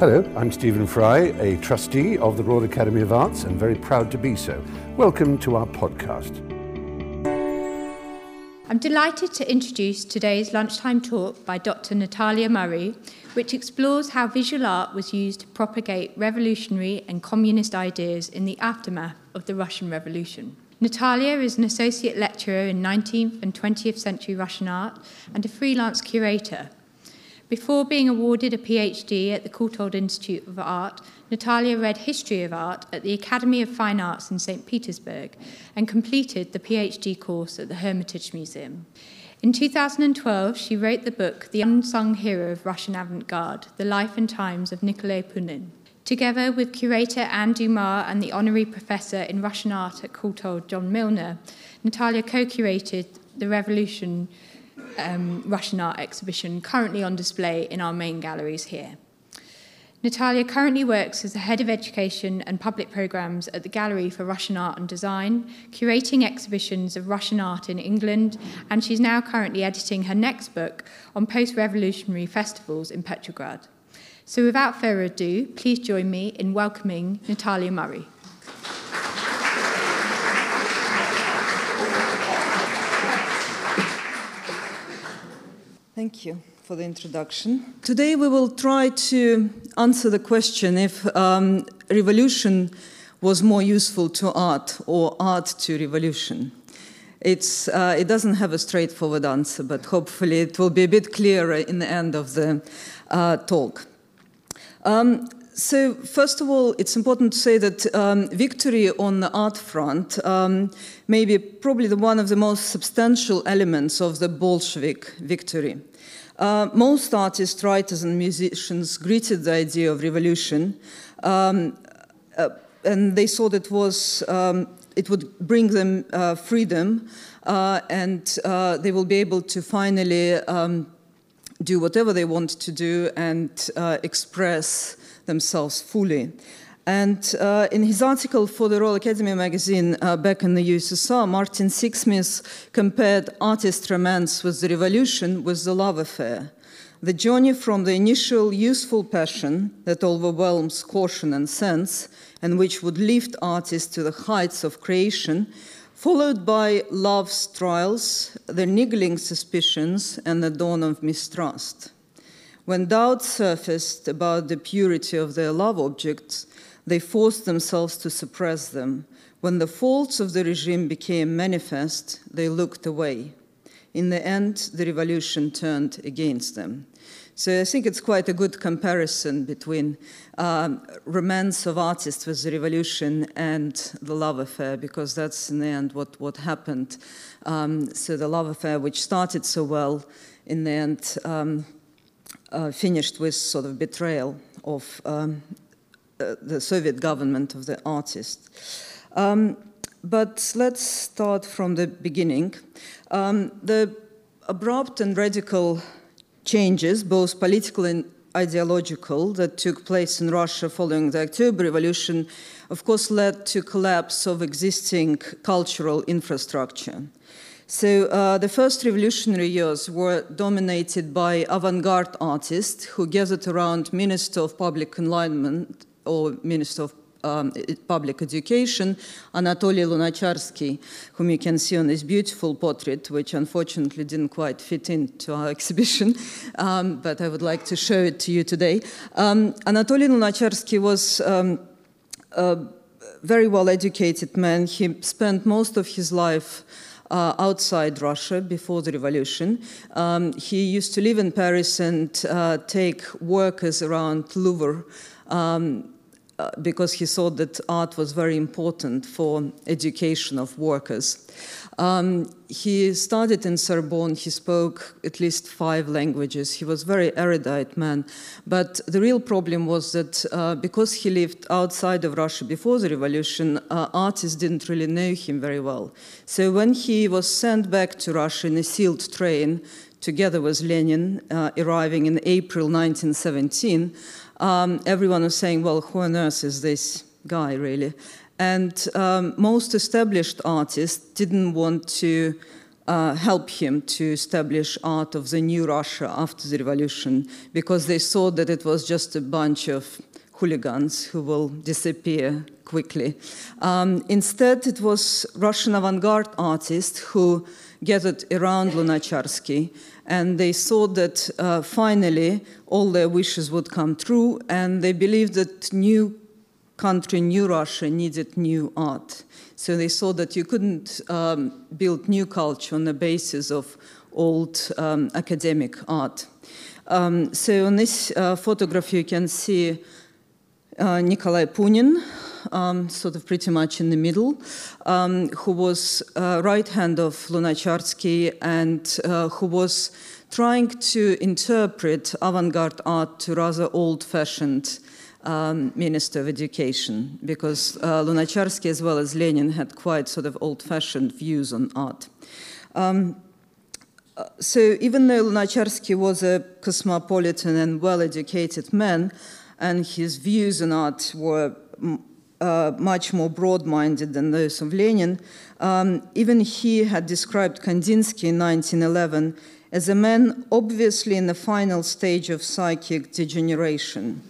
Hello, I'm Stephen Fry, a trustee of the Royal Academy of Arts and very proud to be so. Welcome to our podcast. I'm delighted to introduce today's lunchtime talk by Dr. Natalia Murray, which explores how visual art was used to propagate revolutionary and communist ideas in the aftermath of the Russian Revolution. Natalia is an associate lecturer in 19th and 20th century Russian art and a freelance curator. Before being awarded a PhD at the Courtauld Institute of Art, Natalia read History of Art at the Academy of Fine Arts in St. Petersburg and completed the PhD course at the Hermitage Museum. In 2012, she wrote the book The Unsung Hero of Russian Avant-Garde, The Life and Times of Nikolai Punin. Together with curator Anne Dumas and the honorary professor in Russian art at Courtauld, John Milner, Natalia co-curated the Revolution um, Russian art exhibition currently on display in our main galleries here. Natalia currently works as the head of education and public programs at the Gallery for Russian Art and Design, curating exhibitions of Russian art in England, and she's now currently editing her next book on post revolutionary festivals in Petrograd. So, without further ado, please join me in welcoming Natalia Murray. Thank you for the introduction. Today we will try to answer the question if um, revolution was more useful to art or art to revolution. Uh, it doesn't have a straightforward answer, but hopefully it will be a bit clearer in the end of the uh, talk. Um, so, first of all, it's important to say that um, victory on the art front um, may be probably the one of the most substantial elements of the Bolshevik victory. Uh, most artists, writers, and musicians greeted the idea of revolution, um, uh, and they thought it was um, it would bring them uh, freedom, uh, and uh, they will be able to finally um, do whatever they want to do and uh, express themselves fully. And uh, in his article for the Royal Academy magazine uh, back in the USSR, Martin Sixsmith compared artist romance with the revolution with the love affair. The journey from the initial useful passion that overwhelms caution and sense, and which would lift artists to the heights of creation, followed by love's trials, the niggling suspicions, and the dawn of mistrust. When doubts surfaced about the purity of their love objects, they forced themselves to suppress them. When the faults of the regime became manifest, they looked away. In the end, the revolution turned against them. So I think it's quite a good comparison between um, romance of artists with the revolution and the love affair, because that's in the end what, what happened. Um, so the love affair, which started so well, in the end um, uh, finished with sort of betrayal of um, uh, the Soviet government of the artist. Um, but let's start from the beginning. Um, the abrupt and radical changes, both political and ideological, that took place in Russia following the October Revolution, of course, led to collapse of existing cultural infrastructure. So uh, the first revolutionary years were dominated by avant-garde artists who gathered around Minister of Public Enlightenment or Minister of um, Public Education, Anatoly Lunacharsky, whom you can see on this beautiful portrait, which unfortunately didn't quite fit into our exhibition, um, but I would like to show it to you today. Um, Anatoly Lunacharsky was um, a very well educated man. He spent most of his life uh, outside Russia before the revolution. Um, he used to live in Paris and uh, take workers around Louvre. Um, uh, because he thought that art was very important for education of workers. Um, he studied in Sorbonne. He spoke at least five languages. He was very erudite man. But the real problem was that uh, because he lived outside of Russia before the revolution, uh, artists didn't really know him very well. So when he was sent back to Russia in a sealed train, together with Lenin, uh, arriving in April 1917, um, everyone was saying, well, who on earth is this guy, really? And um, most established artists didn't want to uh, help him to establish art of the new Russia after the revolution because they saw that it was just a bunch of hooligans who will disappear quickly. Um, instead, it was Russian avant-garde artists who gathered around Lunacharsky and they saw that uh, finally all their wishes would come true and they believed that new country, new Russia needed new art. So they saw that you couldn't um, build new culture on the basis of old um, academic art. Um, so in this uh, photograph, you can see uh, Nikolai Punin, um, sort of pretty much in the middle, um, who was uh, right hand of Lunacharsky and uh, who was trying to interpret avant-garde art to rather old-fashioned um, Minister of Education, because uh, Lunacharsky as well as Lenin had quite sort of old-fashioned views on art. Um, uh, so even though Lunacharsky was a cosmopolitan and well-educated man, and his views on art were uh, much more broad-minded than those of Lenin, um, even he had described Kandinsky in 1911 as a man obviously in the final stage of psychic degeneration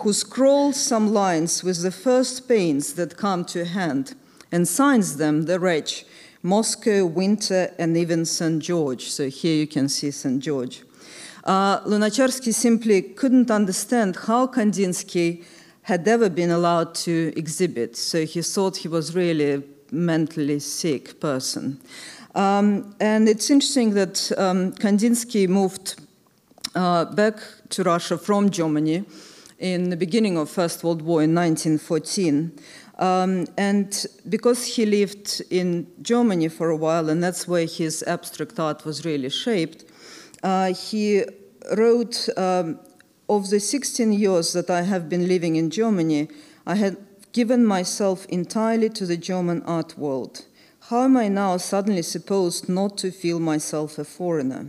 who scrawls some lines with the first paints that come to hand and signs them the wretch, Moscow, Winter, and even St. George. So here you can see St. George. Uh, Lunacharsky simply couldn't understand how Kandinsky had ever been allowed to exhibit, so he thought he was really a mentally sick person. Um, and it's interesting that um, Kandinsky moved uh, back to Russia from Germany in the beginning of First World War in 1914. Um, and because he lived in Germany for a while, and that's where his abstract art was really shaped, uh, he wrote um, Of the 16 years that I have been living in Germany, I had given myself entirely to the German art world. How am I now suddenly supposed not to feel myself a foreigner?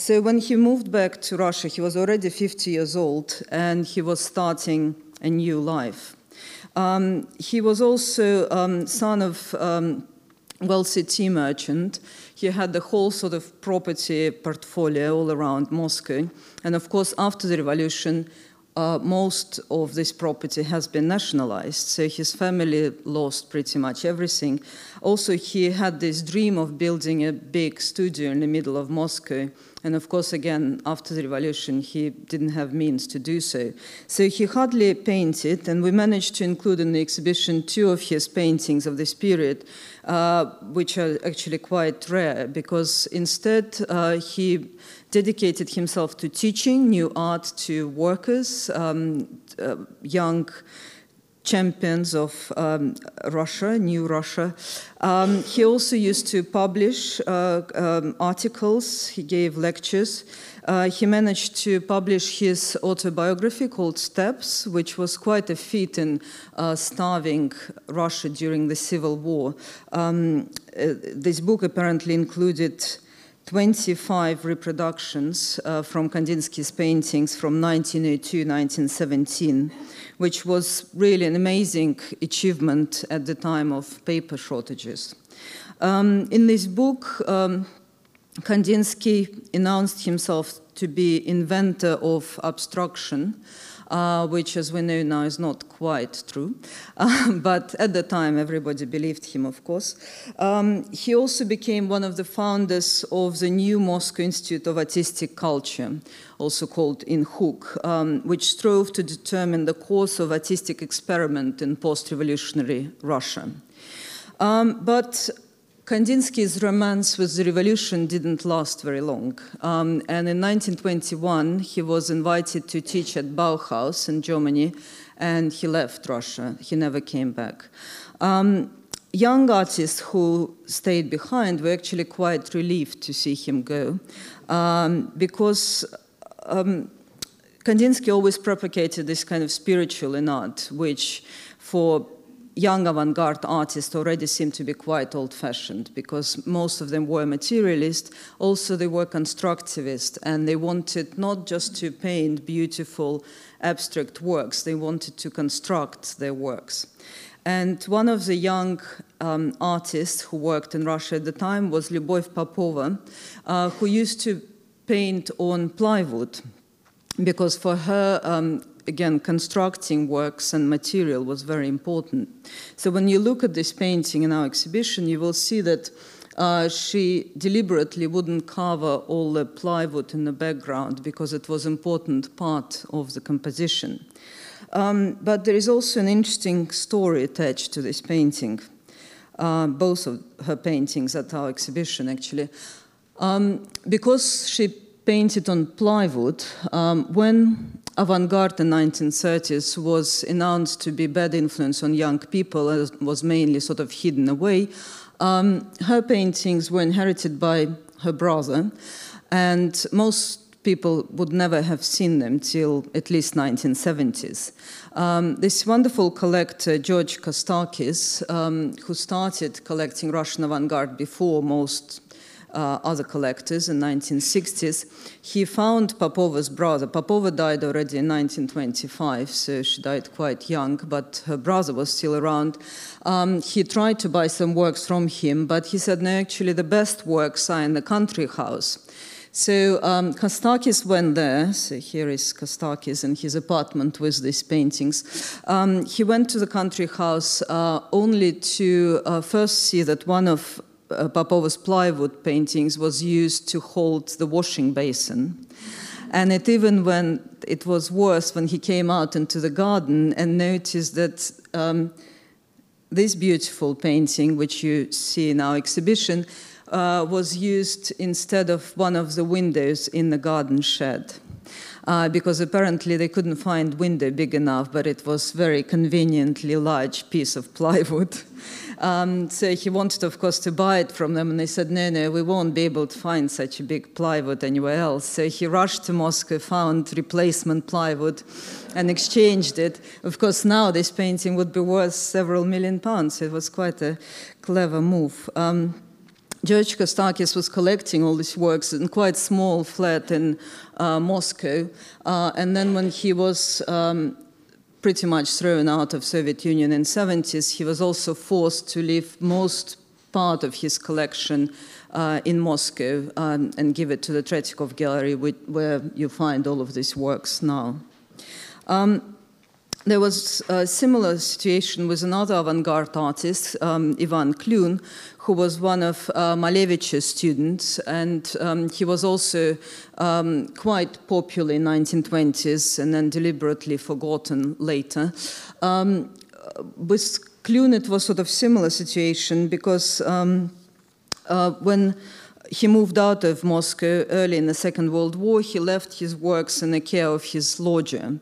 So when he moved back to Russia, he was already 50 years old and he was starting a new life. Um, he was also um, son of um, wealthy tea merchant. He had the whole sort of property portfolio all around Moscow. And of course, after the revolution, uh, most of this property has been nationalized, so his family lost pretty much everything. Also, he had this dream of building a big studio in the middle of Moscow and of course, again, after the revolution, he didn't have means to do so. So he hardly painted, and we managed to include in the exhibition two of his paintings of this period, uh, which are actually quite rare because instead uh, he dedicated himself to teaching new art to workers, um, uh, young champions of um, Russia, New Russia. Um, he also used to publish uh, um, articles, he gave lectures. Uh, he managed to publish his autobiography called Steps, which was quite a feat in uh, starving Russia during the Civil War. Um, uh, this book apparently included 25 reproductions uh, from Kandinsky's paintings from 1902 1917 which was really an amazing achievement at the time of paper shortages. Um, in this book, um, Kandinsky announced himself to be inventor of abstraction, uh, which, as we know now, is not quite true. Uh, but at the time, everybody believed him, of course. Um, he also became one of the founders of the new Moscow Institute of Artistic Culture, also called INHUK, um, which strove to determine the course of artistic experiment in post revolutionary Russia. Um, but Kandinsky's romance with the revolution didn't last very long. Um, and in 1921, he was invited to teach at Bauhaus in Germany, and he left Russia. He never came back. Um, young artists who stayed behind were actually quite relieved to see him go um, because um, Kandinsky always propagated this kind of spiritual in art, which for young avant garde artists already seemed to be quite old fashioned because most of them were materialist, also, they were constructivist, and they wanted not just to paint beautiful abstract works, they wanted to construct their works. And one of the young um, artists who worked in Russia at the time was Lyubov Popova, uh, who used to paint on plywood because for her, um, again, constructing works and material was very important. So when you look at this painting in our exhibition, you will see that uh, she deliberately wouldn't cover all the plywood in the background because it was important part of the composition. Um, but there is also an interesting story attached to this painting, uh, both of her paintings at our exhibition actually. Um, because she painted on plywood, um, when avant-garde in the 1930s was announced to be bad influence on young people and was mainly sort of hidden away, um, her paintings were inherited by her brother, and most people would never have seen them till at least 1970s. Um, this wonderful collector, George Kostakis, um, who started collecting Russian avant-garde before most other collectors in 1960s, he found Popova's brother. Popova died already in 1925, so she died quite young, but her brother was still around. Um, he tried to buy some works from him, but he said, no, actually the best works are in the country house. So um, Kostakis went there. So here is Kostakis in his apartment with these paintings. Um, he went to the country house uh, only to uh, first see that one of uh, plywood paintings was used to hold the washing basin. And it even when it was worse when he came out into the garden and noticed that um, this beautiful painting, which you see in our exhibition, uh, was used instead of one of the windows in the garden shed. Uh, because apparently they couldn't find window big enough, but it was very conveniently large piece of plywood. Um, so he wanted, of course, to buy it from them, and they said, no, no, we won't be able to find such a big plywood anywhere else. So he rushed to Moscow, found replacement plywood, and exchanged it. Of course, now this painting would be worth several million pounds. It was quite a clever move. Um, George Kostakis was collecting all these works in quite small flat in uh, Moscow, uh, and then when he was um, pretty much thrown out of Soviet Union in 70s, he was also forced to leave most part of his collection uh, in Moscow um, and give it to the Tretyakov Gallery, where you find all of these works now. Um, there was a similar situation with another avant-garde artist, um, Ivan Klyun, who was one of uh, Malevich's students, and um, he was also um, quite popular in 1920s and then deliberately forgotten later. Um, with Klyun, it was sort of similar situation because um, uh, when he moved out of Moscow early in the Second World War, he left his works in the care of his lodger.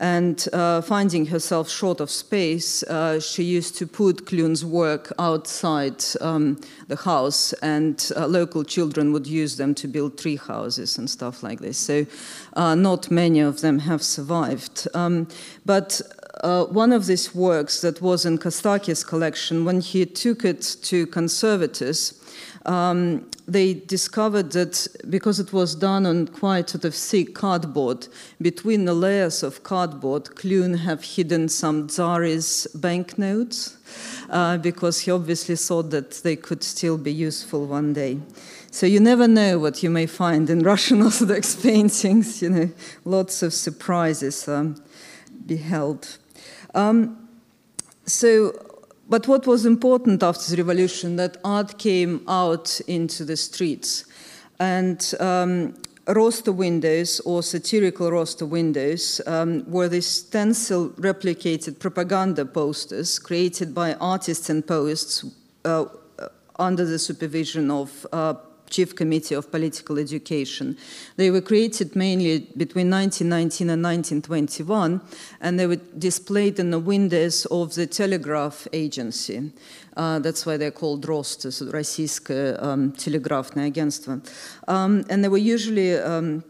And uh, finding herself short of space, uh, she used to put Klyun's work outside um, the house, and uh, local children would use them to build tree houses and stuff like this. So, uh, not many of them have survived. Um, but uh, one of these works that was in Kostakis' collection, when he took it to conservators, um, they discovered that because it was done on quite sort of thick cardboard, between the layers of cardboard, Klyun have hidden some Tsarist banknotes uh, because he obviously thought that they could still be useful one day. So you never know what you may find in Russian Orthodox paintings. You know, lots of surprises um, beheld. Um, so but what was important after the revolution that art came out into the streets, and um, ROSTA windows or satirical ROSTA windows um, were these stencil replicated propaganda posters created by artists and poets uh, under the supervision of uh, Chief Committee of Political Education. They were created mainly between 1919 and 1921, and they were displayed in the windows of the telegraph agency. Uh, that's why they're called Rostas, Российское um, телеграфное агентство. Um, and they were usually um,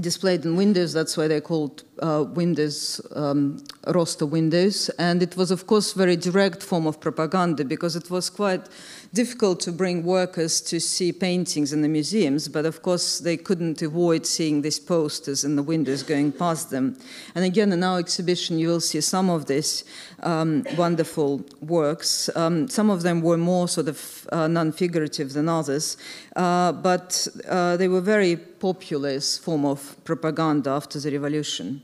displayed in windows, that's why they're called uh, windows, um, ROSTA windows, and it was, of course, very direct form of propaganda because it was quite difficult to bring workers to see paintings in the museums, but of course they couldn't avoid seeing these posters in the windows going past them. And again, in our exhibition, you will see some of these um, wonderful works. Um, some of them were more sort of uh, non-figurative than others, uh, but uh, they were very popular as form of propaganda after the revolution.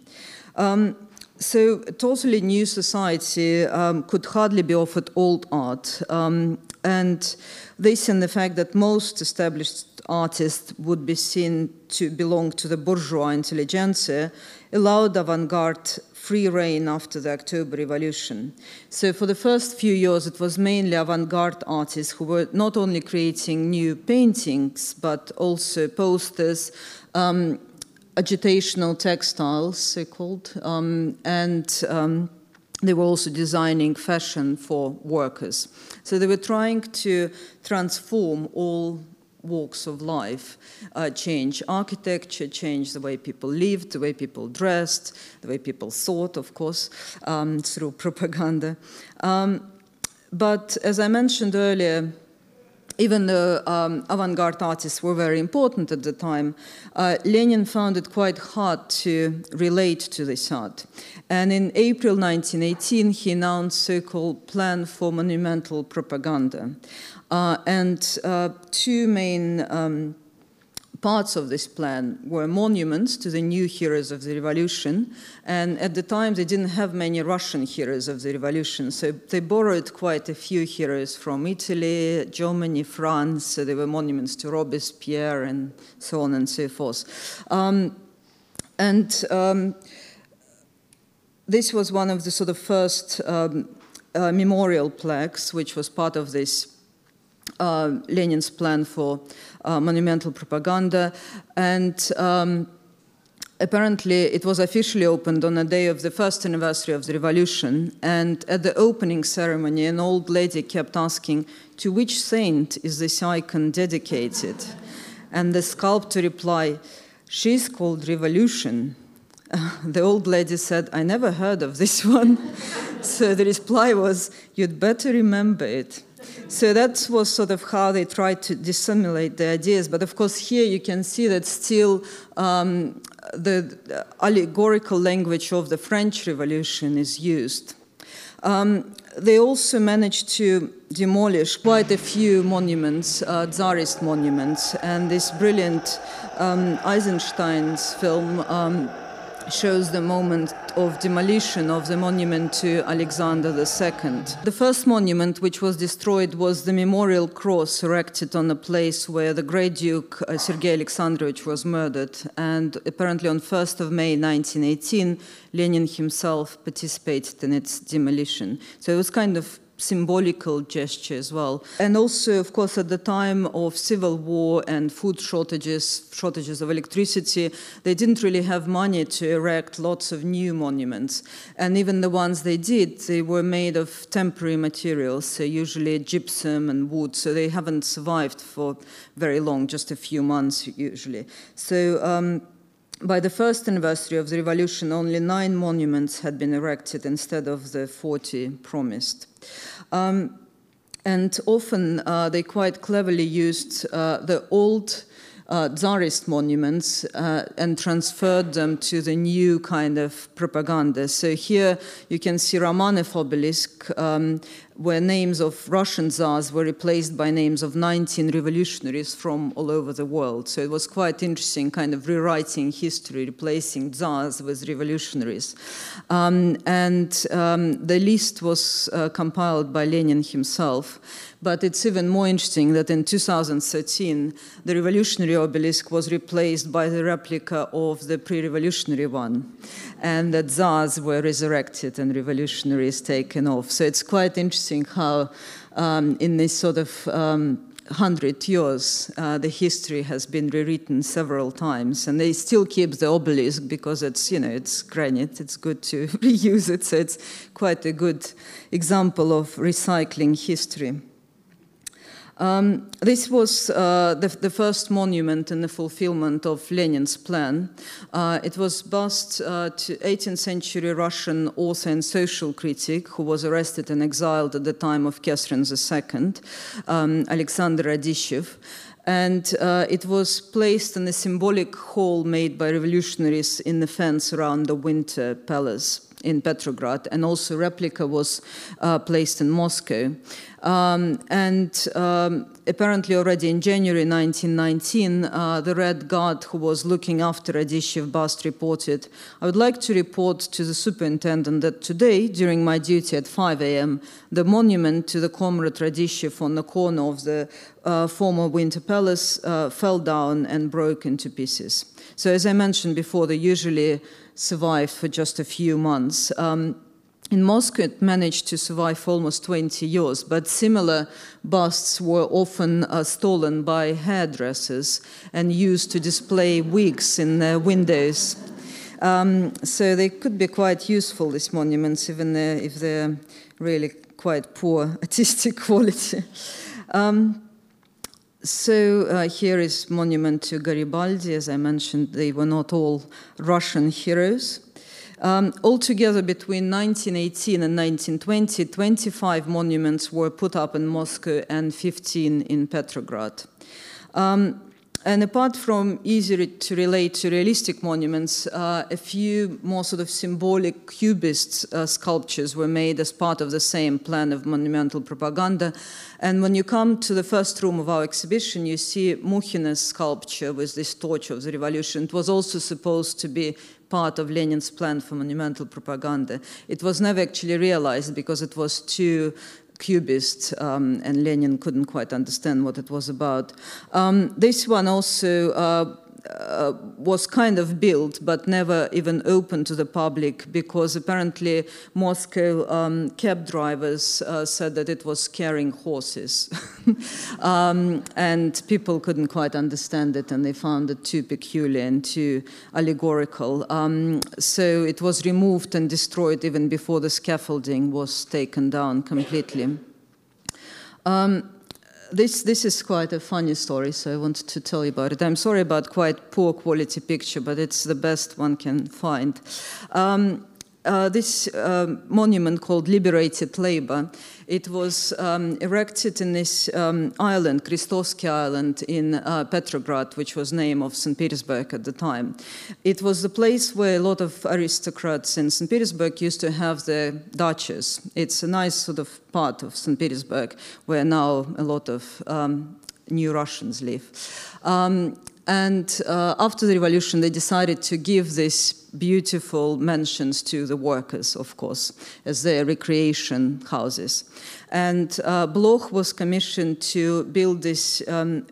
Um, so, a totally new society um, could hardly be offered old art. Um, and this and the fact that most established artists would be seen to belong to the bourgeois intelligentsia allowed avant garde free reign after the October Revolution. So, for the first few years, it was mainly avant garde artists who were not only creating new paintings, but also posters. Um, agitational textiles, so called, um, and um, they were also designing fashion for workers. So they were trying to transform all walks of life, uh, change architecture, change the way people lived, the way people dressed, the way people thought, of course, um, through propaganda. Um, but as I mentioned earlier, even though um, avant garde artists were very important at the time, uh, Lenin found it quite hard to relate to this art. And in April 1918, he announced so called Plan for Monumental Propaganda. Uh, and uh, two main um, parts of this plan were monuments to the new heroes of the revolution. And at the time, they didn't have many Russian heroes of the revolution. So they borrowed quite a few heroes from Italy, Germany, France. So there were monuments to Robespierre and so on and so forth. Um, and um, this was one of the sort of first um, uh, memorial plaques, which was part of this uh, Lenin's plan for uh, monumental propaganda. And um, apparently, it was officially opened on the day of the first anniversary of the revolution. And at the opening ceremony, an old lady kept asking, To which saint is this icon dedicated? And the sculptor replied, She's called Revolution. The old lady said, I never heard of this one. so the reply was, You'd better remember it. So that was sort of how they tried to dissimulate the ideas. But of course, here you can see that still um, the allegorical language of the French Revolution is used. Um, they also managed to demolish quite a few monuments, uh, Tsarist monuments, and this brilliant um, Eisenstein's film um, shows the moment of demolition of the monument to Alexander II. The first monument which was destroyed was the memorial cross erected on the place where the Great Duke uh, Sergei Alexandrovich was murdered. And apparently on 1st of May 1918, Lenin himself participated in its demolition. So it was kind of symbolical gesture as well. And also, of course, at the time of civil war and food shortages, shortages of electricity, they didn't really have money to erect lots of new monuments. And even the ones they did, they were made of temporary materials, so usually gypsum and wood, so they haven't survived for very long, just a few months usually. So um, by the first anniversary of the revolution, only nine monuments had been erected instead of the 40 promised. Um, and often uh, they quite cleverly used uh, the old uh, Tsarist monuments uh, and transferred them to the new kind of propaganda. So here you can see Romanov obelisk, um, where names of Russian Tsars were replaced by names of 19 revolutionaries from all over the world. So it was quite interesting, kind of rewriting history, replacing Tsars with revolutionaries. Um, and um, the list was uh, compiled by Lenin himself. But it's even more interesting that in 2013, the revolutionary obelisk was replaced by the replica of the pre revolutionary one, and that Tsars were resurrected and revolutionaries taken off. So it's quite interesting how, um, in this sort of um, 100 years, uh, the history has been rewritten several times, and they still keep the obelisk because it's, you know, it's granite, it's good to reuse it, so it's quite a good example of recycling history. Um, this was uh, the, the, first monument in the fulfillment of Lenin's plan. Uh, it was bust uh, to 18th century Russian author and social critic who was arrested and exiled at the time of Catherine II, um, Alexander Radищev. And uh, it was placed in a symbolic hole made by revolutionaries in the fence around the Winter Palace in Petrograd, and also replica was uh, placed in Moscow. Um, and um, apparently already in January 1919, uh, the Red Guard who was looking after Radishchev bust reported, I would like to report to the superintendent that today, during my duty at 5 a.m., the monument to the comrade Radishchev on the corner of the uh, former Winter Palace uh, fell down and broke into pieces. So as I mentioned before, they usually survive for just a few months. Um, in Moscow, it managed to survive almost 20 years, but similar busts were often uh, stolen by hairdressers and used to display wigs in their windows. Um, so they could be quite useful, these monuments, even if they're really quite poor artistic quality. Um, so uh, here is monument to Garibaldi. As I mentioned, they were not all Russian heroes. Um, altogether, between 1918 and 1920, 25 monuments were put up in Moscow and 15 in Petrograd. Um, and apart from easy to relate to realistic monuments, uh, a few more sort of symbolic cubist uh, sculptures were made as part of the same plan of monumental propaganda. And when you come to the first room of our exhibition, you see Mukhina's sculpture with this torch of the revolution. It was also supposed to be part of Lenin's plan for monumental propaganda. It was never actually realized because it was too cubist, um, and Lenin couldn't quite understand what it was about. Um, this one also uh, uh, was kind of built but never even open to the public because apparently Moscow um, cab drivers uh, said that it was carrying horses. um, and people couldn't quite understand it and they found it too peculiar and too allegorical. Um, so it was removed and destroyed even before the scaffolding was taken down completely. Um, this, this is quite a funny story, so I wanted to tell you about it. I'm sorry about quite poor quality picture, but it's the best one can find. Um, uh, this uh, monument called Liberated Labor. It was um, erected in this um, island, Krestovsky Island in uh, Petrograd, which was name of St. Petersburg at the time. It was the place where a lot of aristocrats in St. Petersburg used to have their dachas. It's a nice sort of part of St. Petersburg where now a lot of um, new Russians live. Um, and uh, after the revolution, they decided to give these beautiful mansions to the workers, of course, as their recreation houses. And uh, Bloch was commissioned to build this um,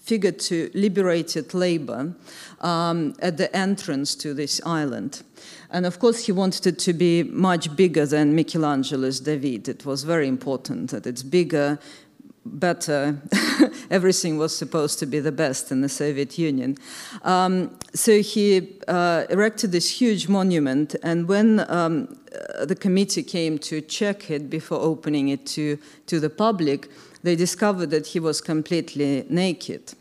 figure to liberated labor um, at the entrance to this island. And of course, he wanted it to be much bigger than Michelangelo's David. It was very important that it's bigger, better. Everything was supposed to be the best in the Soviet Union. Um, so he uh, erected this huge monument, and when um, the committee came to check it before opening it to, to the public, they discovered that he was completely naked.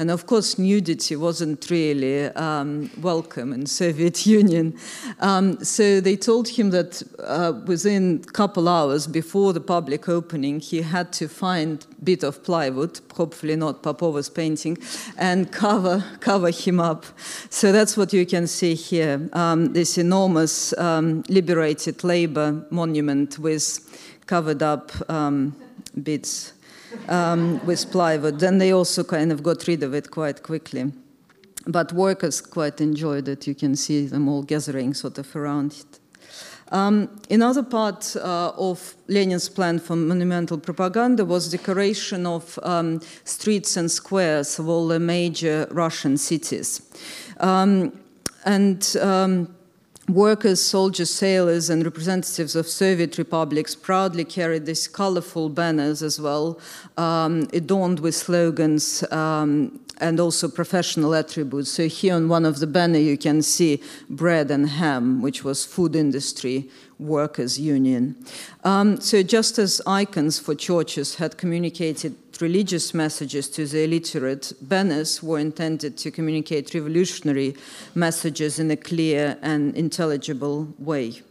And of course, nudity wasn't really um, welcome in Soviet Union. Um, so they told him that uh, within a couple hours before the public opening, he had to find a bit of plywood, hopefully not Popova's painting, and cover cover him up. So that's what you can see here. Um, this enormous um, liberated labor monument with covered up um, bits um, with plywood. Then they also kind of got rid of it quite quickly. But workers quite enjoyed it. You can see them all gathering sort of around it. Um, another part uh, of Lenin's plan for monumental propaganda was decoration of um, streets and squares of all the major Russian cities. Um, and um, Workers, soldiers, sailors, and representatives of Soviet republics proudly carried these colorful banners as well, um, adorned with slogans um, and also professional attributes. So here on one of the banners you can see bread and ham, which was food industry workers union. Um, so just as icons for churches had communicated religious messages to the illiterate, banners were intended to communicate revolutionary messages in a clear and intelligible way.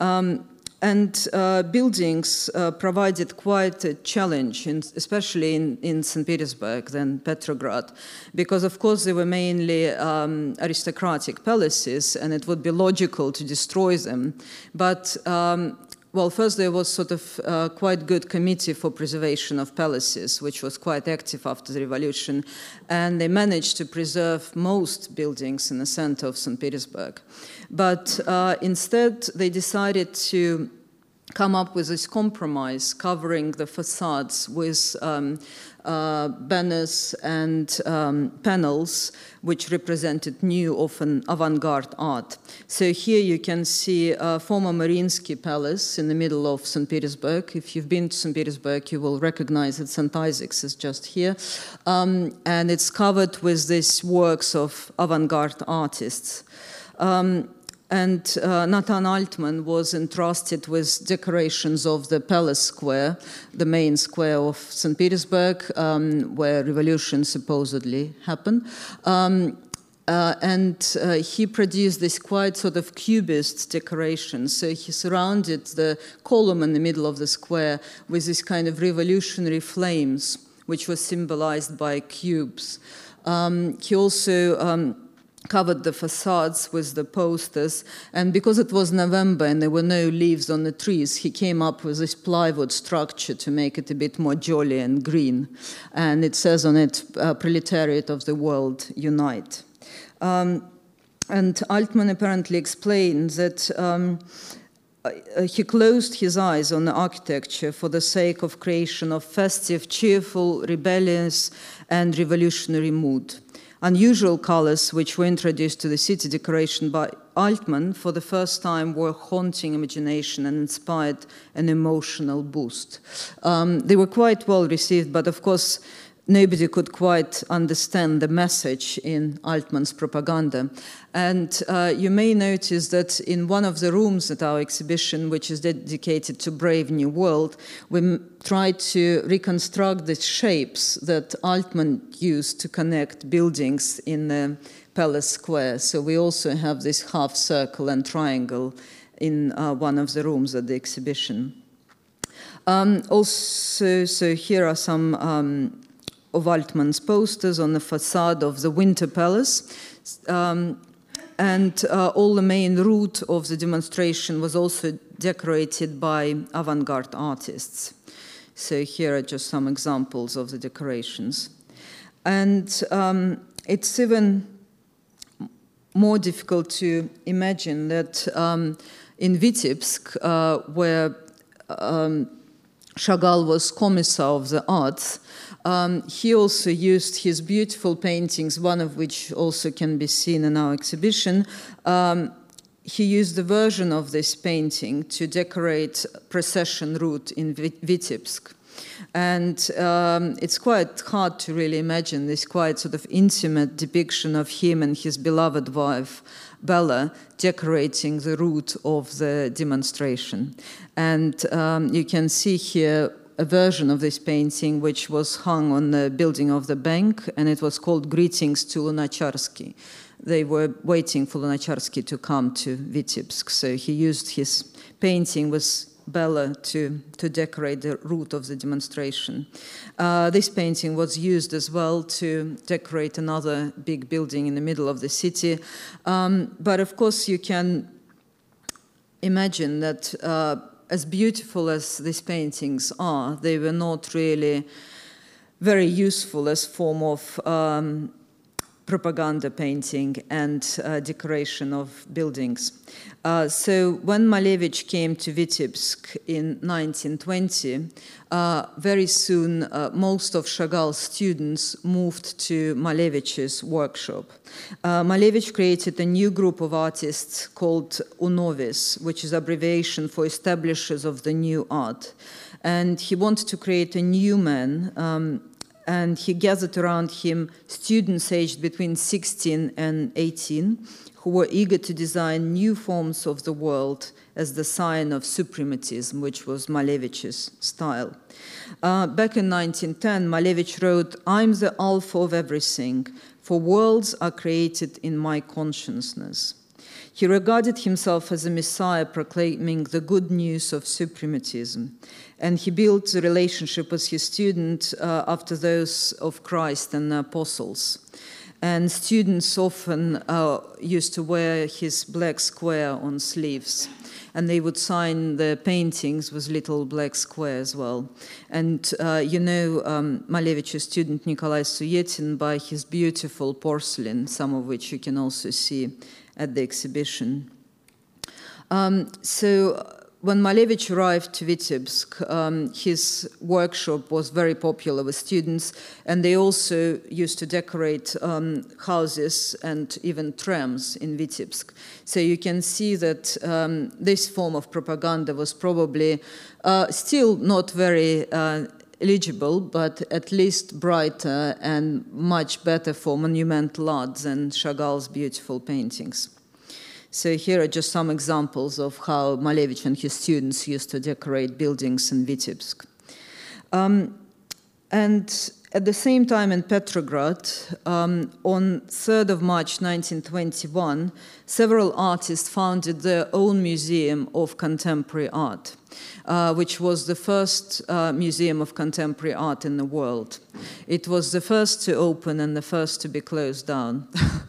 Um, and uh, buildings uh, provided quite a challenge, in, especially in, in St. Petersburg, then Petrograd, because of course they were mainly um, aristocratic palaces and it would be logical to destroy them. But um, well, first there was sort of uh, quite good committee for preservation of palaces, which was quite active after the revolution, and they managed to preserve most buildings in the center of St. Petersburg. But uh, instead, they decided to come up with this compromise covering the facades with um, uh, banners and um, panels which represented new, often avant-garde art. So here you can see a former Mariinsky Palace in the middle of St. Petersburg. If you've been to St. Petersburg, you will recognize that St. Isaac's is just here. Um, and it's covered with these works of avant-garde artists. Um, and uh, Nathan Altman was entrusted with decorations of the Palace Square, the main square of St. Petersburg, um, where revolution supposedly happened. Um, uh, and uh, he produced this quite sort of cubist decoration. So he surrounded the column in the middle of the square with this kind of revolutionary flames, which was symbolized by cubes. Um, he also um, covered the facades with the posters. And because it was November and there were no leaves on the trees, he came up with this plywood structure to make it a bit more jolly and green. And it says on it, uh, Proletariat of the World, Unite. Um, and Altman apparently explained that. Um, uh, he closed his eyes on architecture for the sake of creation of festive, cheerful, rebellious, and revolutionary mood unusual colors which were introduced to the city decoration by Altman for the first time were haunting imagination and inspired an emotional boost. Um, they were quite well received, but of course, nobody could quite understand the message in Altman's propaganda. And uh, you may notice that in one of the rooms at our exhibition, which is dedicated to Brave New World, we tried to reconstruct the shapes that Altman used to connect buildings in the Palace Square. So we also have this half circle and triangle in uh, one of the rooms at the exhibition. Um, also, so here are some um, of Altman's posters on the facade of the Winter Palace. Um, and uh, all the main route of the demonstration was also decorated by avant-garde artists. So here are just some examples of the decorations. And um, it's even more difficult to imagine that um, in Vitebsk, uh, where um, Chagall was commissar of the arts, um, he also used his beautiful paintings, one of which also can be seen in our exhibition. Um, he used a version of this painting to decorate procession route in Vitebsk. And um, it's quite hard to really imagine this quite sort of intimate depiction of him and his beloved wife, Bella, decorating the route of the demonstration. And um, you can see here a version of this painting which was hung on the building of the bank, and it was called Greetings to Lunacharsky. They were waiting for Lunacharsky to come to Vitebsk, so he used his painting with Bella to, to decorate the route of the demonstration. Uh, this painting was used as well to decorate another big building in the middle of the city. Um, but of course, you can imagine that. Uh, as beautiful as these paintings are, they were not really very useful as form of um, propaganda painting and uh, decoration of buildings. Uh, so when Malevich came to Vitebsk in 1920, uh, very soon uh, most of Chagall's students moved to Malevich's workshop. Uh, Malevich created a new group of artists called UNOVIS, which is abbreviation for establishers of the new art. And he wanted to create a new man um, and he gathered around him students aged between 16 and 18 who were eager to design new forms of the world as the sign of suprematism, which was Malevich's style. Uh, back in 1910, Malevich wrote, I'm the alpha of everything, for worlds are created in my consciousness. He regarded himself as a messiah proclaiming the good news of suprematism, and he built the relationship with his student uh, after those of Christ and the apostles. And students often uh, used to wear his black square on sleeves and they would sign the paintings with little black square as well. And uh, you know um, Malevich's student Nikolai Suyetin by his beautiful porcelain, some of which you can also see at the exhibition. Um, so when Malevich arrived to Vitebsk, um, his workshop was very popular with students, and they also used to decorate um, houses and even trams in Vitebsk. So you can see that um, this form of propaganda was probably uh, still not very uh, eligible, but at least brighter and much better for monumental art than Chagall's beautiful paintings. So here are just some examples of how Malevich and his students used to decorate buildings in Vitebsk. Um, and at the same time in Petrograd, um, on 3rd of March 1921, several artists founded their own museum of contemporary art, uh, which was the first uh, museum of contemporary art in the world. It was the first to open and the first to be closed down.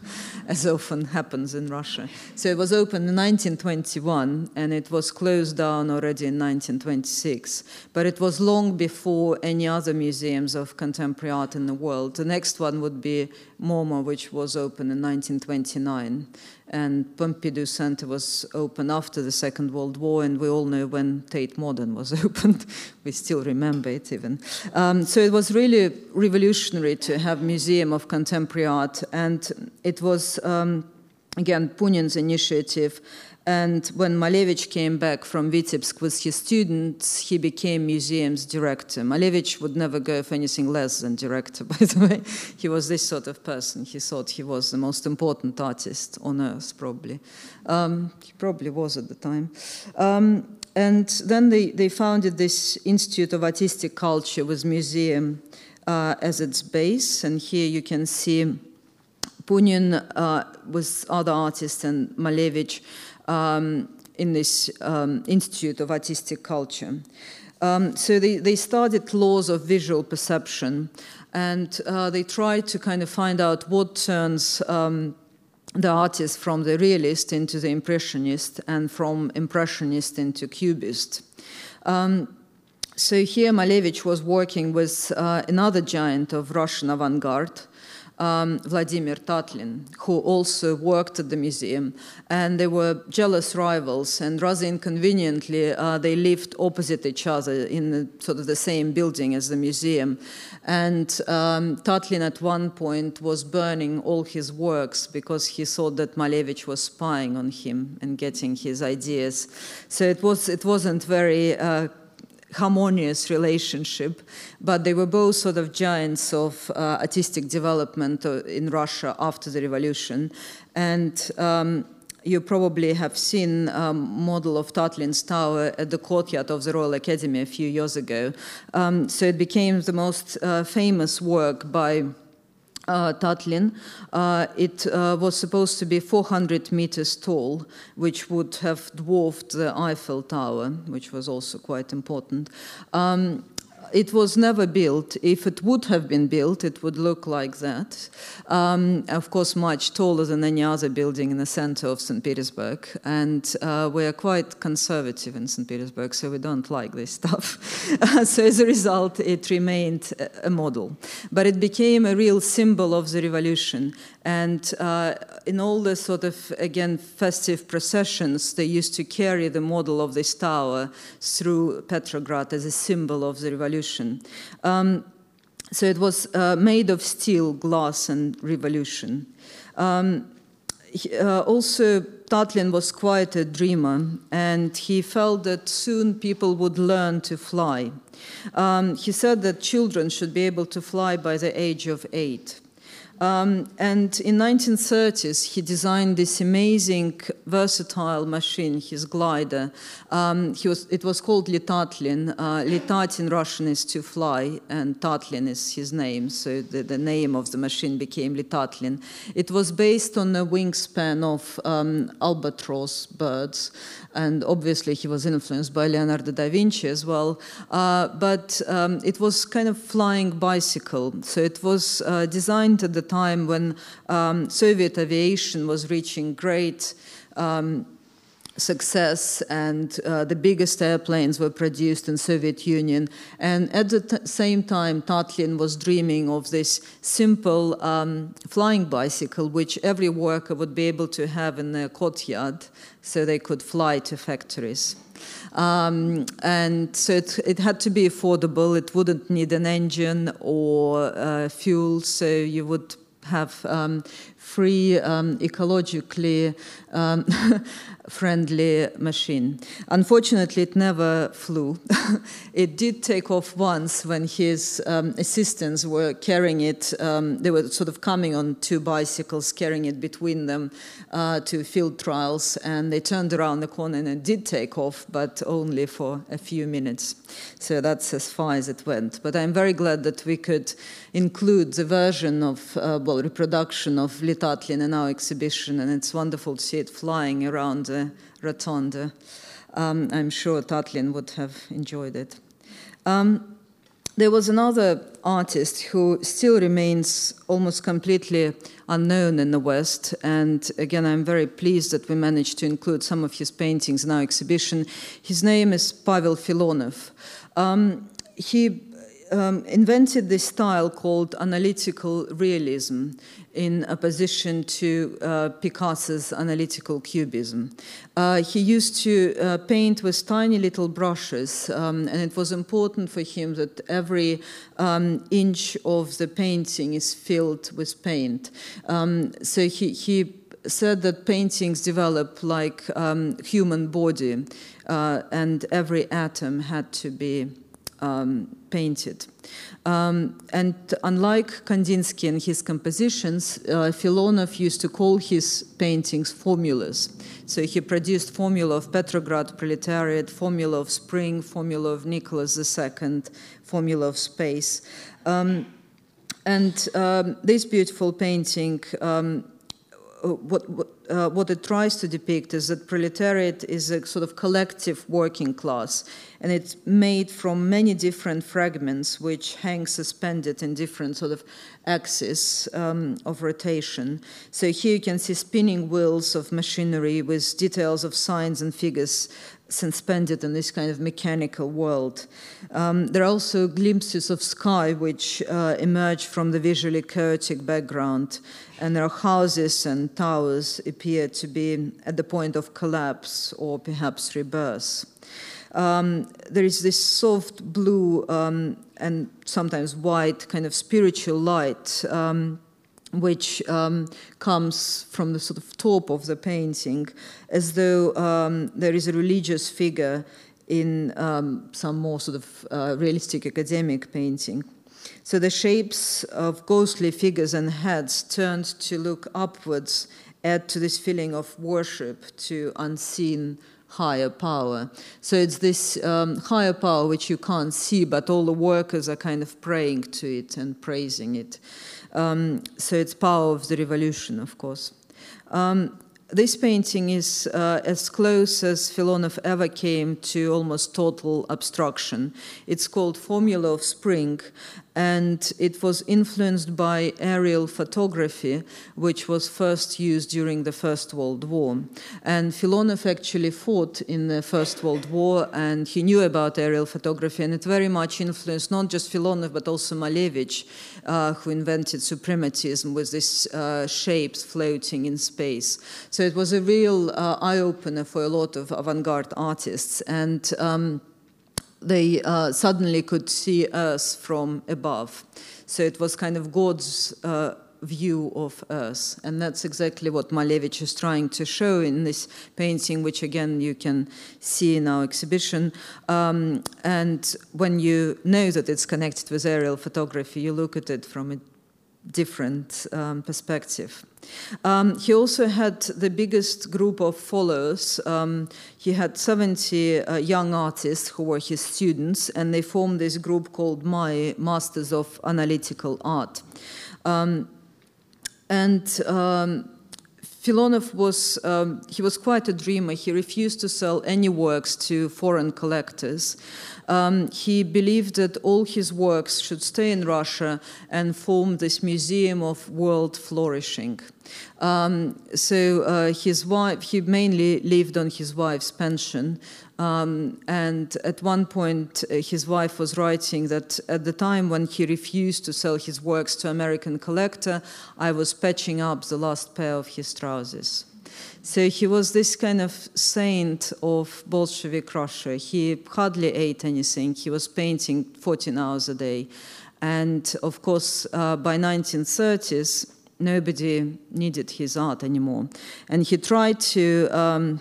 as often happens in Russia. So it was opened in 1921 and it was closed down already in 1926. But it was long before any other museums of contemporary art in the world. The next one would be MoMA, which was opened in 1929 and Pompidou Center was opened after the Second World War, and we all know when Tate Modern was opened. we still remember it even. Um, so it was really revolutionary to have Museum of Contemporary Art, and it was um, again Punin's initiative and when Malevich came back from Vitebsk with his students, he became museum's director. Malevich would never go for anything less than director, by the way. He was this sort of person. He thought he was the most important artist on earth, probably. Um, he probably was at the time. Um, and then they, they founded this Institute of Artistic Culture with museum uh, as its base. And here you can see Punin uh, with other artists and Malevich um, in this um, Institute of Artistic Culture. Um, so they, they studied laws of visual perception and uh, they tried to kind of find out what turns um, the artist from the realist into the impressionist and from impressionist into cubist. Um, so here Malevich was working with uh, another giant of Russian avant-garde, um, Vladimir Tatlin, who also worked at the museum. And they were jealous rivals, and rather inconveniently, uh, they lived opposite each other in the, sort of the same building as the museum. And um, Tatlin at one point was burning all his works because he thought that Malevich was spying on him and getting his ideas. So it, was, it wasn't very uh, harmonious relationship, but they were both sort of giants of uh, artistic development uh, in Russia after the revolution. And um, you probably have seen a um, model of Tatlin's tower at the courtyard of the Royal Academy a few years ago. Um, so it became the most uh, famous work by uh, Tatlin. Uh, it uh, was supposed to be 400 meters tall, which would have dwarfed the Eiffel Tower, which was also quite important. Um, it was never built. If it would have been built, it would look like that. Um, of course, much taller than any other building in the center of St. Petersburg. And uh, we are quite conservative in St. Petersburg, so we don't like this stuff. so as a result, it remained a model. But it became a real symbol of the revolution. And uh, in all the sort of, again, festive processions, they used to carry the model of this tower through Petrograd as a symbol of the revolution. Um, so it was uh, made of steel, glass, and revolution. Um, uh, also, Tatlin was quite a dreamer, and he felt that soon people would learn to fly. Um, he said that children should be able to fly by the age of eight. Um, and in 1930s, he designed this amazing, versatile machine, his glider. Um, was, it was called Letatlin. Uh, Letat in Russian is to fly, and Tatlin is his name, so the, the name of the machine became Letatlin. It was based on the wingspan of um, albatross birds, and obviously he was influenced by Leonardo da Vinci as well. Uh, but um, it was kind of flying bicycle, so it was uh, designed at the time when um, Soviet aviation was reaching great. Um, success and uh, the biggest airplanes were produced in Soviet Union and at the same time Tatlin was dreaming of this simple um, flying bicycle which every worker would be able to have in their courtyard so they could fly to factories um, and so it, it, had to be affordable. It wouldn't need an engine or uh, fuel. So you would have um, free, um, ecologically um, friendly machine. Unfortunately, it never flew. it did take off once when his um, assistants were carrying it. Um, they were sort of coming on two bicycles, carrying it between them uh, to field trials, and they turned around the corner and it did take off, but only for a few minutes. So that's as far as it went. But I'm very glad that we could include the version of, uh, well, reproduction of Letatlin in our exhibition, and it's wonderful to see it flying around the. Um, I'm sure Tatlin would have enjoyed it. Um, there was another artist who still remains almost completely unknown in the West, and again, I'm very pleased that we managed to include some of his paintings in our exhibition. His name is Pavel Filonov. Um, he um, invented this style called analytical realism in opposition to uh, Picasso's analytical cubism. Uh, he used to uh, paint with tiny little brushes, um, and it was important for him that every um, inch of the painting is filled with paint. Um, so he, he said that paintings develop like um, human body, uh, and every atom had to be um, painted. Um, and unlike Kandinsky and his compositions, uh, Filonov used to call his paintings formulas. So he produced formula of Petrograd proletariat, formula of spring, formula of Nicholas II, formula of space. Um, and um, this beautiful painting um, what, what, uh, what, it tries to depict is that proletariat is a sort of collective working class, and it's made from many different fragments which hang suspended in different sort of axes um, of rotation. So here you can see spinning wheels of machinery with details of signs and figures suspended in this kind of mechanical world. Um, there are also glimpses of sky which uh, emerge from the visually chaotic background, and there are houses and towers appear to be at the point of collapse or perhaps rebirth. Um, there is this soft blue um, and sometimes white kind of spiritual light um, which um, comes from the sort of top of the painting, as though um, there is a religious figure in um, some more sort of uh, realistic academic painting. So the shapes of ghostly figures and heads turned to look upwards add to this feeling of worship to unseen higher power. So it's this um, higher power which you can't see, but all the workers are kind of praying to it and praising it. Um, so it's power of the revolution, of course. Um, this painting is uh, as close as Filonov ever came to almost total abstraction. It's called Formula of Spring, and it was influenced by aerial photography, which was first used during the First World War. And Filonov actually fought in the First World War, and he knew about aerial photography, and it very much influenced not just Filonov, but also Malevich, uh, who invented suprematism with these uh, shapes floating in space. So it was a real uh, eye opener for a lot of avant garde artists. And um, they uh, suddenly could see Earth from above. So it was kind of God's uh, view of Earth. And that's exactly what Malevich is trying to show in this painting, which again you can see in our exhibition. Um, and when you know that it's connected with aerial photography, you look at it from a different um, perspective. Um, he also had the biggest group of followers. Um, he had 70 uh, young artists who were his students, and they formed this group called My Masters of Analytical Art. Um, and um, Filonov was um, he was quite a dreamer. He refused to sell any works to foreign collectors. Um, he believed that all his works should stay in Russia and form this museum of world flourishing. Um, so uh, his wife, he mainly lived on his wife's pension. Um, and at one point, uh, his wife was writing that at the time when he refused to sell his works to American collector, I was patching up the last pair of his trousers. So he was this kind of saint of Bolshevik Russia. He hardly ate anything. He was painting 14 hours a day. And of course, uh, by 1930s, nobody needed his art anymore. And he tried to um,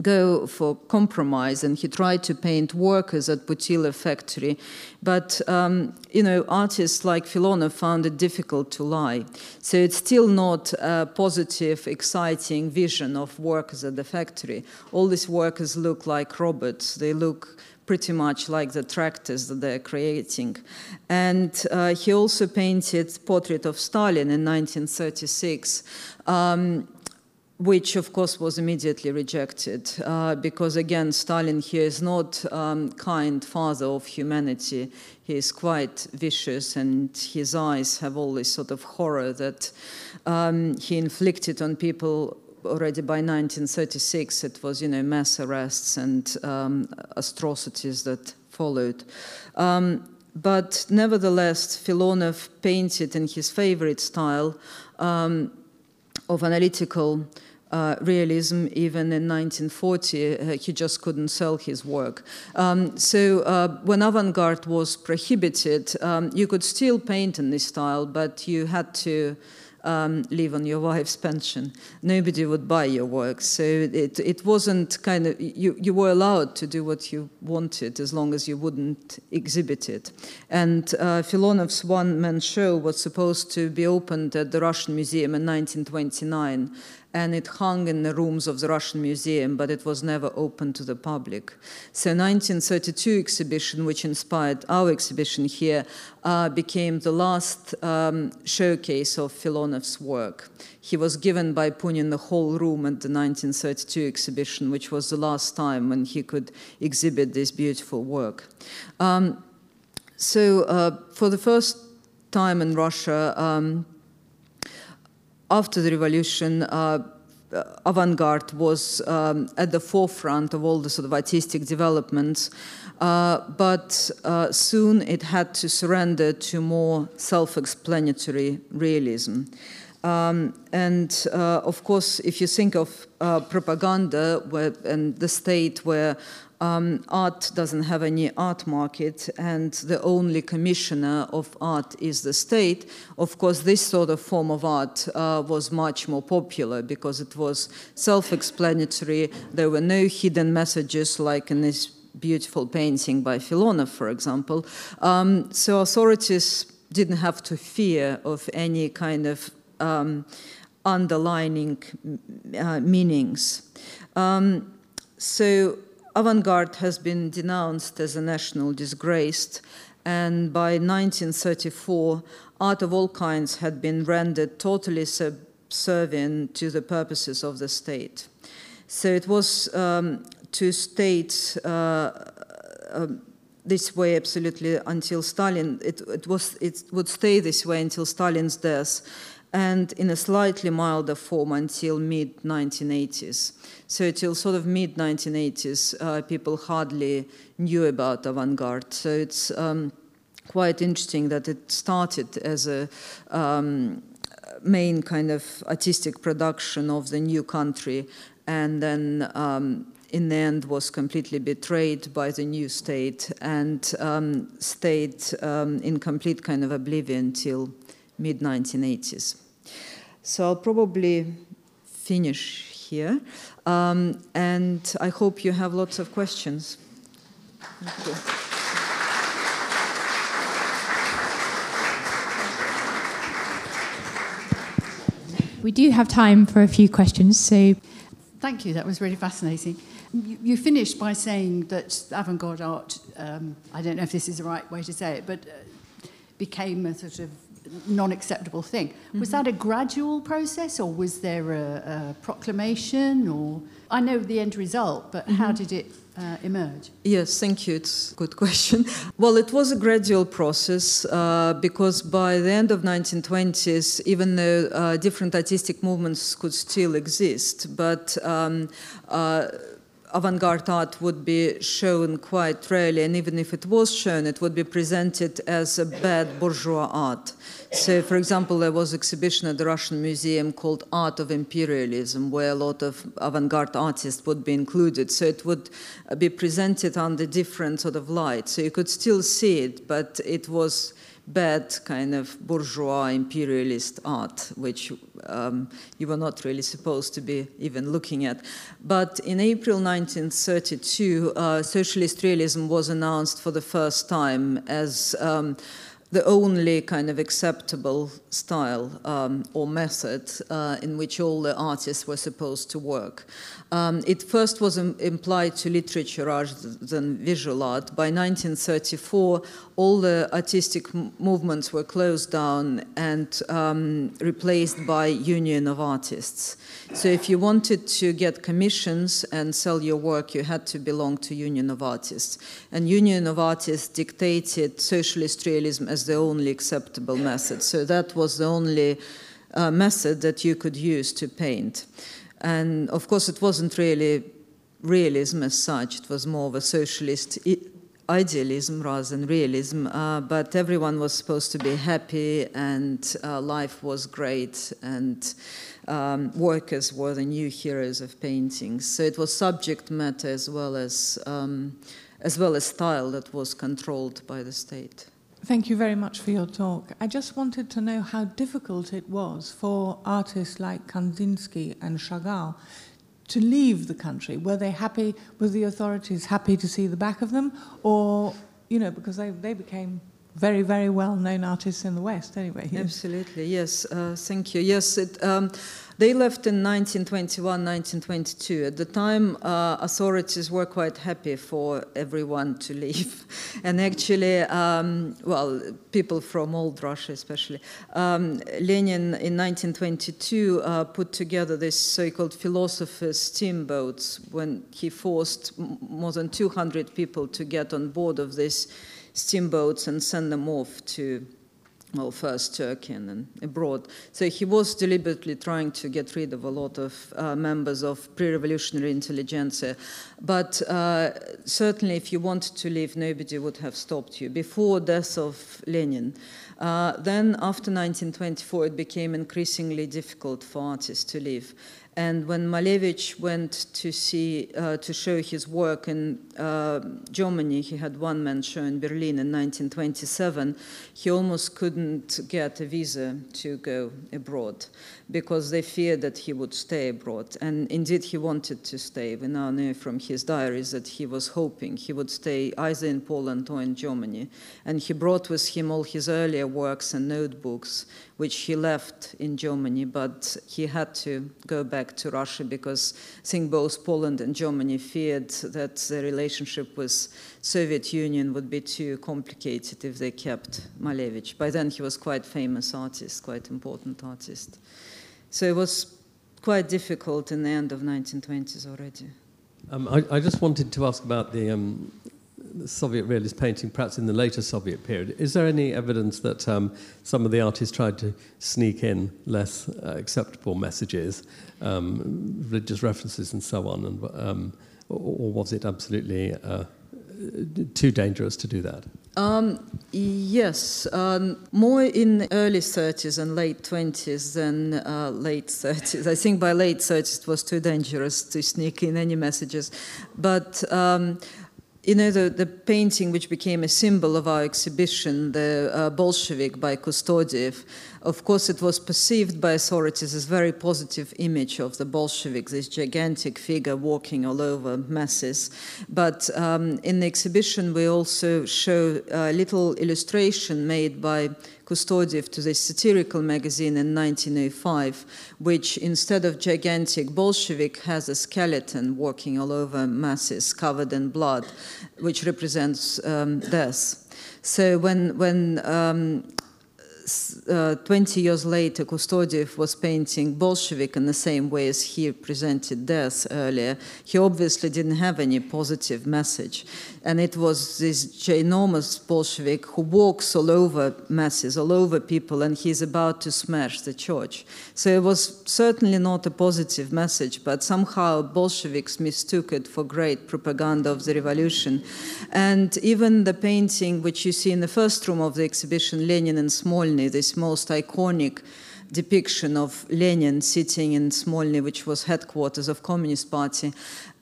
go for compromise and he tried to paint workers at Putilov factory. But, um, you know, artists like Filonov found it difficult to lie. So it's still not a positive, exciting vision of workers at the factory. All these workers look like robots. They look pretty much like the tractors that they're creating. And uh, he also painted Portrait of Stalin in 1936. Um, which of course was immediately rejected uh, because again stalin here is not um, kind father of humanity. He is quite vicious and his eyes have all this sort of horror that um, he inflicted on people already by 1936 it was you know mass arrests and um, atrocities that followed. Um, but nevertheless filonov painted in his favorite style um, of analytical uh, realism even in 1940 uh, he just couldn't sell his work um, so uh, when avant-garde was prohibited um, you could still paint in this style but you had to um, live on your wife's pension. Nobody would buy your work. So it, it wasn't kind of, you, you were allowed to do what you wanted as long as you wouldn't exhibit it. And uh, Filonov's one man show was supposed to be opened at the Russian Museum in 1929 and it hung in the rooms of the Russian Museum, but it was never open to the public. So 1932 exhibition, which inspired our exhibition here, uh, became the last um, showcase of Filonov's work. He was given by Punin the whole room at the 1932 exhibition, which was the last time when he could exhibit this beautiful work. Um, so uh, for the first time in Russia, um, after the revolution, uh, avant-garde was um, at the forefront of all the sort of artistic developments. Uh, but uh, soon it had to surrender to more self-explanatory realism. Um, and uh, of course, if you think of uh, propaganda where, and the state where um, art doesn't have any art market and the only commissioner of art is the state, of course, this sort of form of art uh, was much more popular because it was self explanatory. There were no hidden messages like in this beautiful painting by Filonov, for example. Um, so authorities didn't have to fear of any kind of um, underlining uh, meanings. Um, so avant garde has been denounced as a national disgrace, and by 1934, art of all kinds had been rendered totally subservient to the purposes of the state. So it was um, to state uh, uh, this way absolutely until Stalin. It, it, was it would stay this way until Stalin's death, and in a slightly milder form until mid 1980s. So till sort of mid 1980s, uh, people hardly knew about avant-garde. So it's um, quite interesting that it started as a um, main kind of artistic production of the new country, and then. Um, in the end, was completely betrayed by the new state and um, stayed um, in complete kind of oblivion till mid 1980s. So I'll probably finish here. Um, and I hope you have lots of questions. We do have time for a few questions, so Thank you, that was really fascinating. You, you finished by saying that avant garde art, um, I don't know if this is the right way to say it, but uh, became a sort of non acceptable thing. Mm-hmm. Was that a gradual process or was there a, a proclamation? Or I know the end result, but mm-hmm. how did it uh, emerge? Yes, thank you. It's a good question. Well, it was a gradual process uh, because by the end of 1920s, even though uh, different artistic movements could still exist, but um, uh, avant-garde art would be shown quite rarely, and even if it was shown, it would be presented as a bad bourgeois art. So, for example, there was exhibition at the Russian Museum called Art of Imperialism, where a lot of avant-garde artists would be included. So it would be presented under different sort of light. So you could still see it, but it was bad kind of bourgeois imperialist art, which um, you were not really supposed to be even looking at. But in April 1932, uh, socialist realism was announced for the first time as um, the only kind of acceptable style um, or method uh, in which all the artists were supposed to work. Um, it first was Im- implied to literature rather than visual art. By 1934, all the artistic movements were closed down and um, replaced by Union of Artists. So if you wanted to get commissions and sell your work, you had to belong to Union of Artists. And Union of Artists dictated socialist realism as the only acceptable method. So that was the only uh, method that you could use to paint. And of course, it wasn't really realism as such, it was more of a socialist idealism rather than realism. Uh, but everyone was supposed to be happy, and uh, life was great, and um, workers were the new heroes of paintings. So it was subject matter as well as, um, as, well as style that was controlled by the state. Thank you very much for your talk. I just wanted to know how difficult it was for artists like Kandinsky and Chagall to leave the country. Were they happy? Were the authorities happy to see the back of them? Or, you know, because they, they became very, very well known artists in the West anyway. Absolutely, yes. Uh, thank you. Yes, it, um, they left in 1921, 1922. At the time, uh, authorities were quite happy for everyone to leave. and actually, um, well, people from old Russia especially, um, Lenin in 1922 uh, put together this so called philosophers' steamboats when he forced more than 200 people to get on board of these steamboats and send them off to well, first Turkey and then abroad. So he was deliberately trying to get rid of a lot of uh, members of pre-revolutionary intelligentsia. But uh, certainly, if you wanted to leave, nobody would have stopped you. Before death of Lenin, uh, then after 1924, it became increasingly difficult for artists to leave. And when Malevich went to see uh, to show his work in uh, Germany, he had one man show in Berlin in 1927. He almost couldn't get a visa to go abroad because they feared that he would stay abroad. And indeed, he wanted to stay. We now know from his diaries that he was hoping he would stay either in Poland or in Germany. And he brought with him all his earlier works and notebooks, which he left in Germany, but he had to go back to Russia because I think both Poland and Germany feared that the relationship with Soviet Union would be too complicated if they kept Malevich. By then he was quite famous artist, quite important artist. So it was quite difficult in the end of 1920s already. Um, I, I, just wanted to ask about the, um, the, Soviet realist painting, perhaps in the later Soviet period. Is there any evidence that um, some of the artists tried to sneak in less uh, acceptable messages, um, religious references, and so on, and, um, or, or, was it absolutely uh, too dangerous to do that? Um, yes, um, more in early 30s and late 20s than uh, late 30s. I think by late 30s it was too dangerous to sneak in any messages. But um, you know, the, the painting which became a symbol of our exhibition, the uh, Bolshevik by Kustodiev, Of course, it was perceived by authorities as very positive image of the Bolsheviks, this gigantic figure walking all over masses. But um, in the exhibition, we also show a little illustration made by Kustodiev to the satirical magazine in 1905, which instead of gigantic Bolshevik has a skeleton walking all over masses covered in blood, which represents um, death. So when when um, uh, 20 years later, Kustodiev was painting Bolshevik in the same way as he presented death earlier. He obviously didn't have any positive message. And it was this ginormous Bolshevik who walks all over masses, all over people, and he's about to smash the church. So it was certainly not a positive message, but somehow Bolsheviks mistook it for great propaganda of the revolution. And even the painting, which you see in the first room of the exhibition, Lenin and Smolny, this most iconic depiction of Lenin sitting in Smolny, which was headquarters of Communist Party.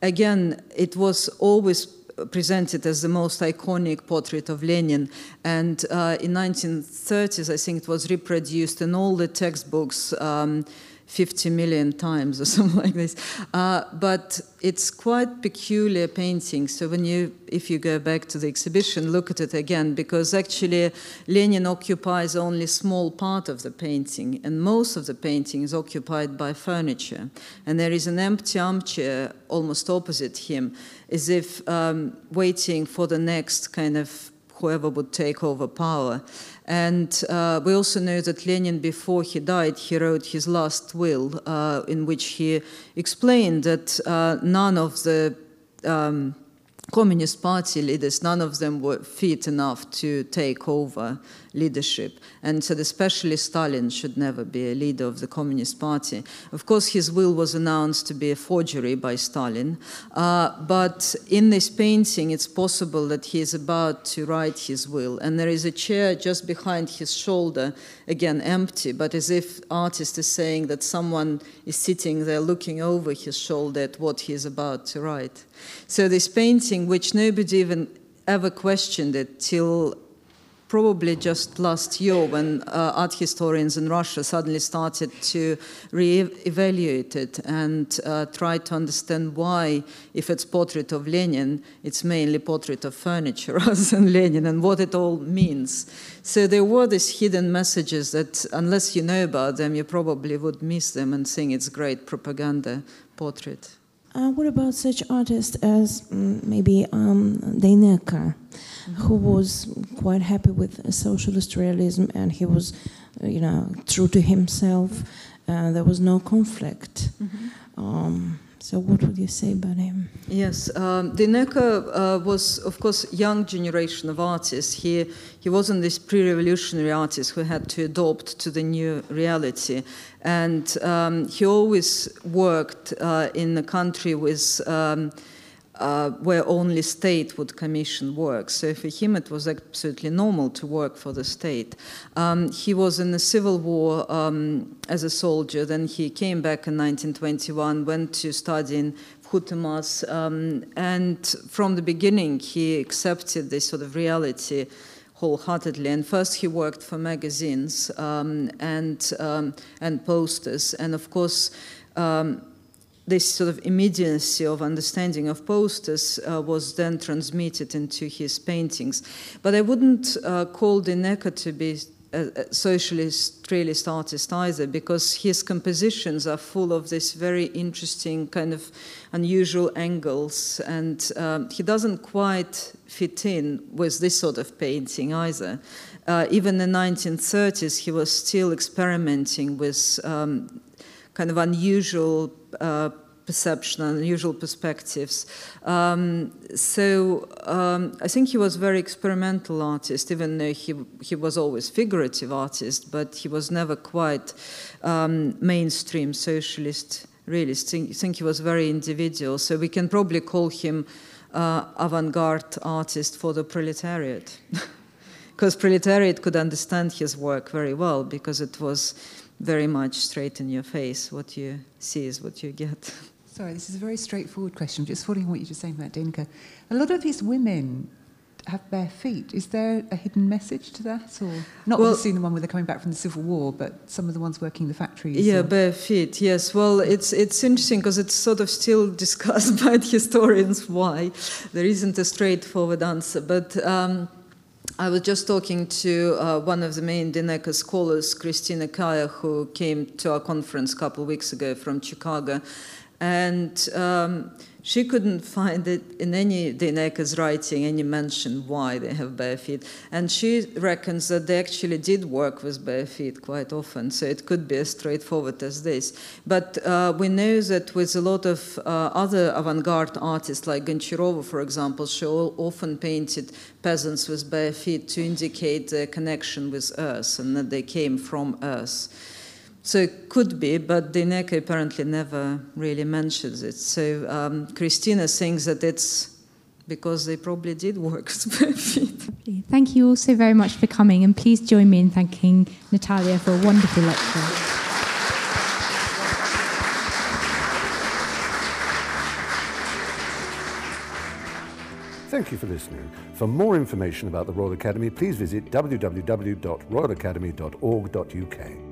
Again, it was always presented as the most iconic portrait of Lenin. And uh, in 1930s, I think it was reproduced in all the textbooks. Um, 50 million times or something like this. Uh, but it's quite peculiar painting. So when you, if you go back to the exhibition, look at it again, because actually Lenin occupies only small part of the painting, and most of the painting is occupied by furniture. And there is an empty armchair almost opposite him, as if um, waiting for the next kind of whoever would take over power. And uh, we also know that Lenin, before he died, he wrote his last will, uh, in which he explained that uh, none of the um, Communist Party leaders, none of them were fit enough to take over leadership. And said especially Stalin should never be a leader of the Communist Party. Of course, his will was announced to be a forgery by Stalin. Uh, but in this painting, it's possible that he is about to write his will. And there is a chair just behind his shoulder, again empty, but as if artist is saying that someone is sitting there looking over his shoulder at what he is about to write. So this painting, which nobody even ever questioned it till probably just last year when uh, art historians in Russia suddenly started to re-evaluate it and uh, try to understand why, if it's portrait of Lenin, it's mainly portrait of furniture rather than Lenin and what it all means. So there were these hidden messages that unless you know about them, you probably would miss them and think it's great propaganda portrait. Uh, what about such artists as um, maybe um, Deineka, who was quite happy with socialist realism and he was, you know, true to himself. Uh, there was no conflict. Mm-hmm. Um, so, what would you say about him? Yes, um, Deineka uh, was, of course, young generation of artists. He he wasn't this pre-revolutionary artist who had to adopt to the new reality, and um, he always worked uh, in a country with. Um, uh, where only state would commission work. So for him, it was absolutely normal to work for the state. Um, he was in the Civil War um, as a soldier. Then he came back in 1921, went to study in Vkhutemas, um, and from the beginning, he accepted this sort of reality wholeheartedly. And first, he worked for magazines um, and um, and posters, and of course. Um, this sort of immediacy of understanding of posters uh, was then transmitted into his paintings. But I wouldn't uh, call Deineka to be a, socialist realist artist either, because his compositions are full of this very interesting kind of unusual angles, and um, he doesn't quite fit in with this sort of painting either. Uh, even in the 1930s, he was still experimenting with um, kind of unusual uh, perception and unusual perspectives. Um, so um, I think he was a very experimental artist, even though he, he was always figurative artist, but he was never quite um, mainstream socialist realist. I think he was very individual. So we can probably call him uh, avant-garde artist for the proletariat. because proletariat could understand his work very well because it was very much straight in your face. What you see is what you get. Sorry, this is a very straightforward question. Just following what you were saying about Deineka. A lot of these women have bare feet. Is there a hidden message to that, or not Well- obviously the one where they're coming back from the Civil War, but some of the ones working in the factories? Yeah, or- bare feet. Yes. Well, it's it's interesting because it's sort of still discussed by historians why there isn't a straightforward answer. But um, I was just talking to uh, one of the main Deineka scholars, Christina Kiaer, who came to our conference a couple of weeks ago from Chicago, and. Um, she couldn't find it in any Deineka's writing any mention why they have bare feet, and she reckons that they actually did work with bare feet quite often. So it could be as straightforward as this. But uh, we know that with a lot of uh, other avant-garde artists, like Goncharova, for example, she often painted peasants with bare feet to indicate their connection with earth and that they came from earth. So it could be, but Deineka apparently never really mentions it. So um, Christina thinks that it's because they probably did work with feet. Thank you all so very much for coming, and please join me in thanking Natalia for a wonderful lecture. Thank you for listening. For more information about the Royal Academy, please visit www.royalacademy.org.uk.